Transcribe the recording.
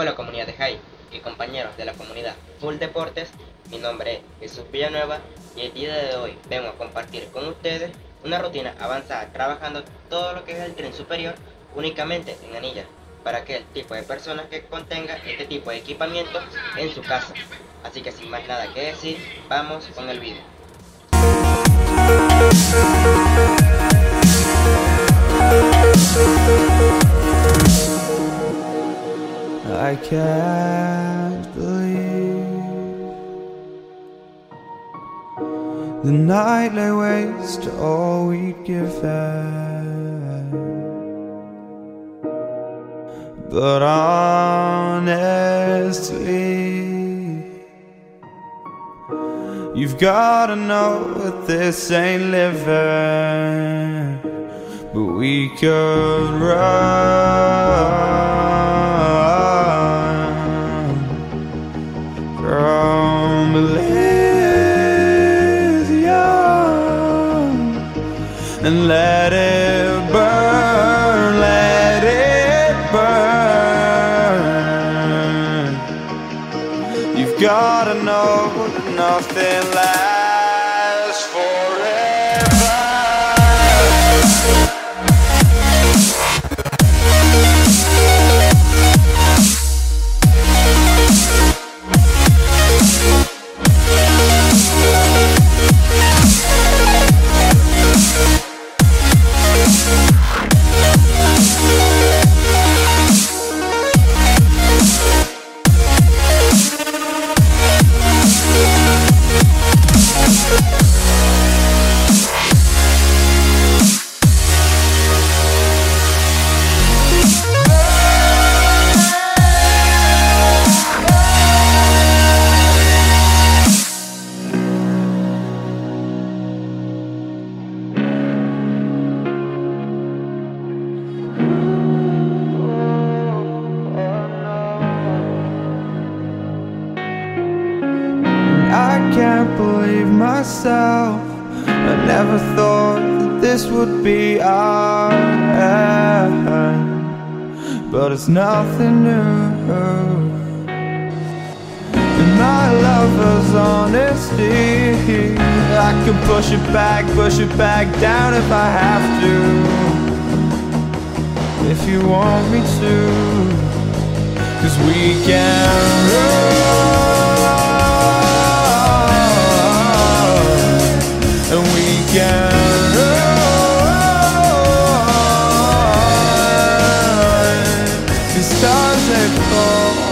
Hola comunidad de Jai y compañeros de la comunidad Full Deportes, mi nombre es Jesús Villanueva y el día de hoy vengo a compartir con ustedes una rutina avanzada trabajando todo lo que es el tren superior únicamente en anillas para aquel tipo de personas que contenga este tipo de equipamiento en su casa. Así que sin más nada que decir, vamos con el vídeo. I can't believe the night lay waste to all we'd given. But honestly, you've gotta know that this ain't living, but we could run. From Elysium and let it burn, let it burn. You've gotta know nothing lasts I can't believe myself. I never thought that this would be our end, but it's nothing new. And my lover's honesty, I can push it back, push it back down if I have to. If you want me to, cause we can can run. The stars they fall.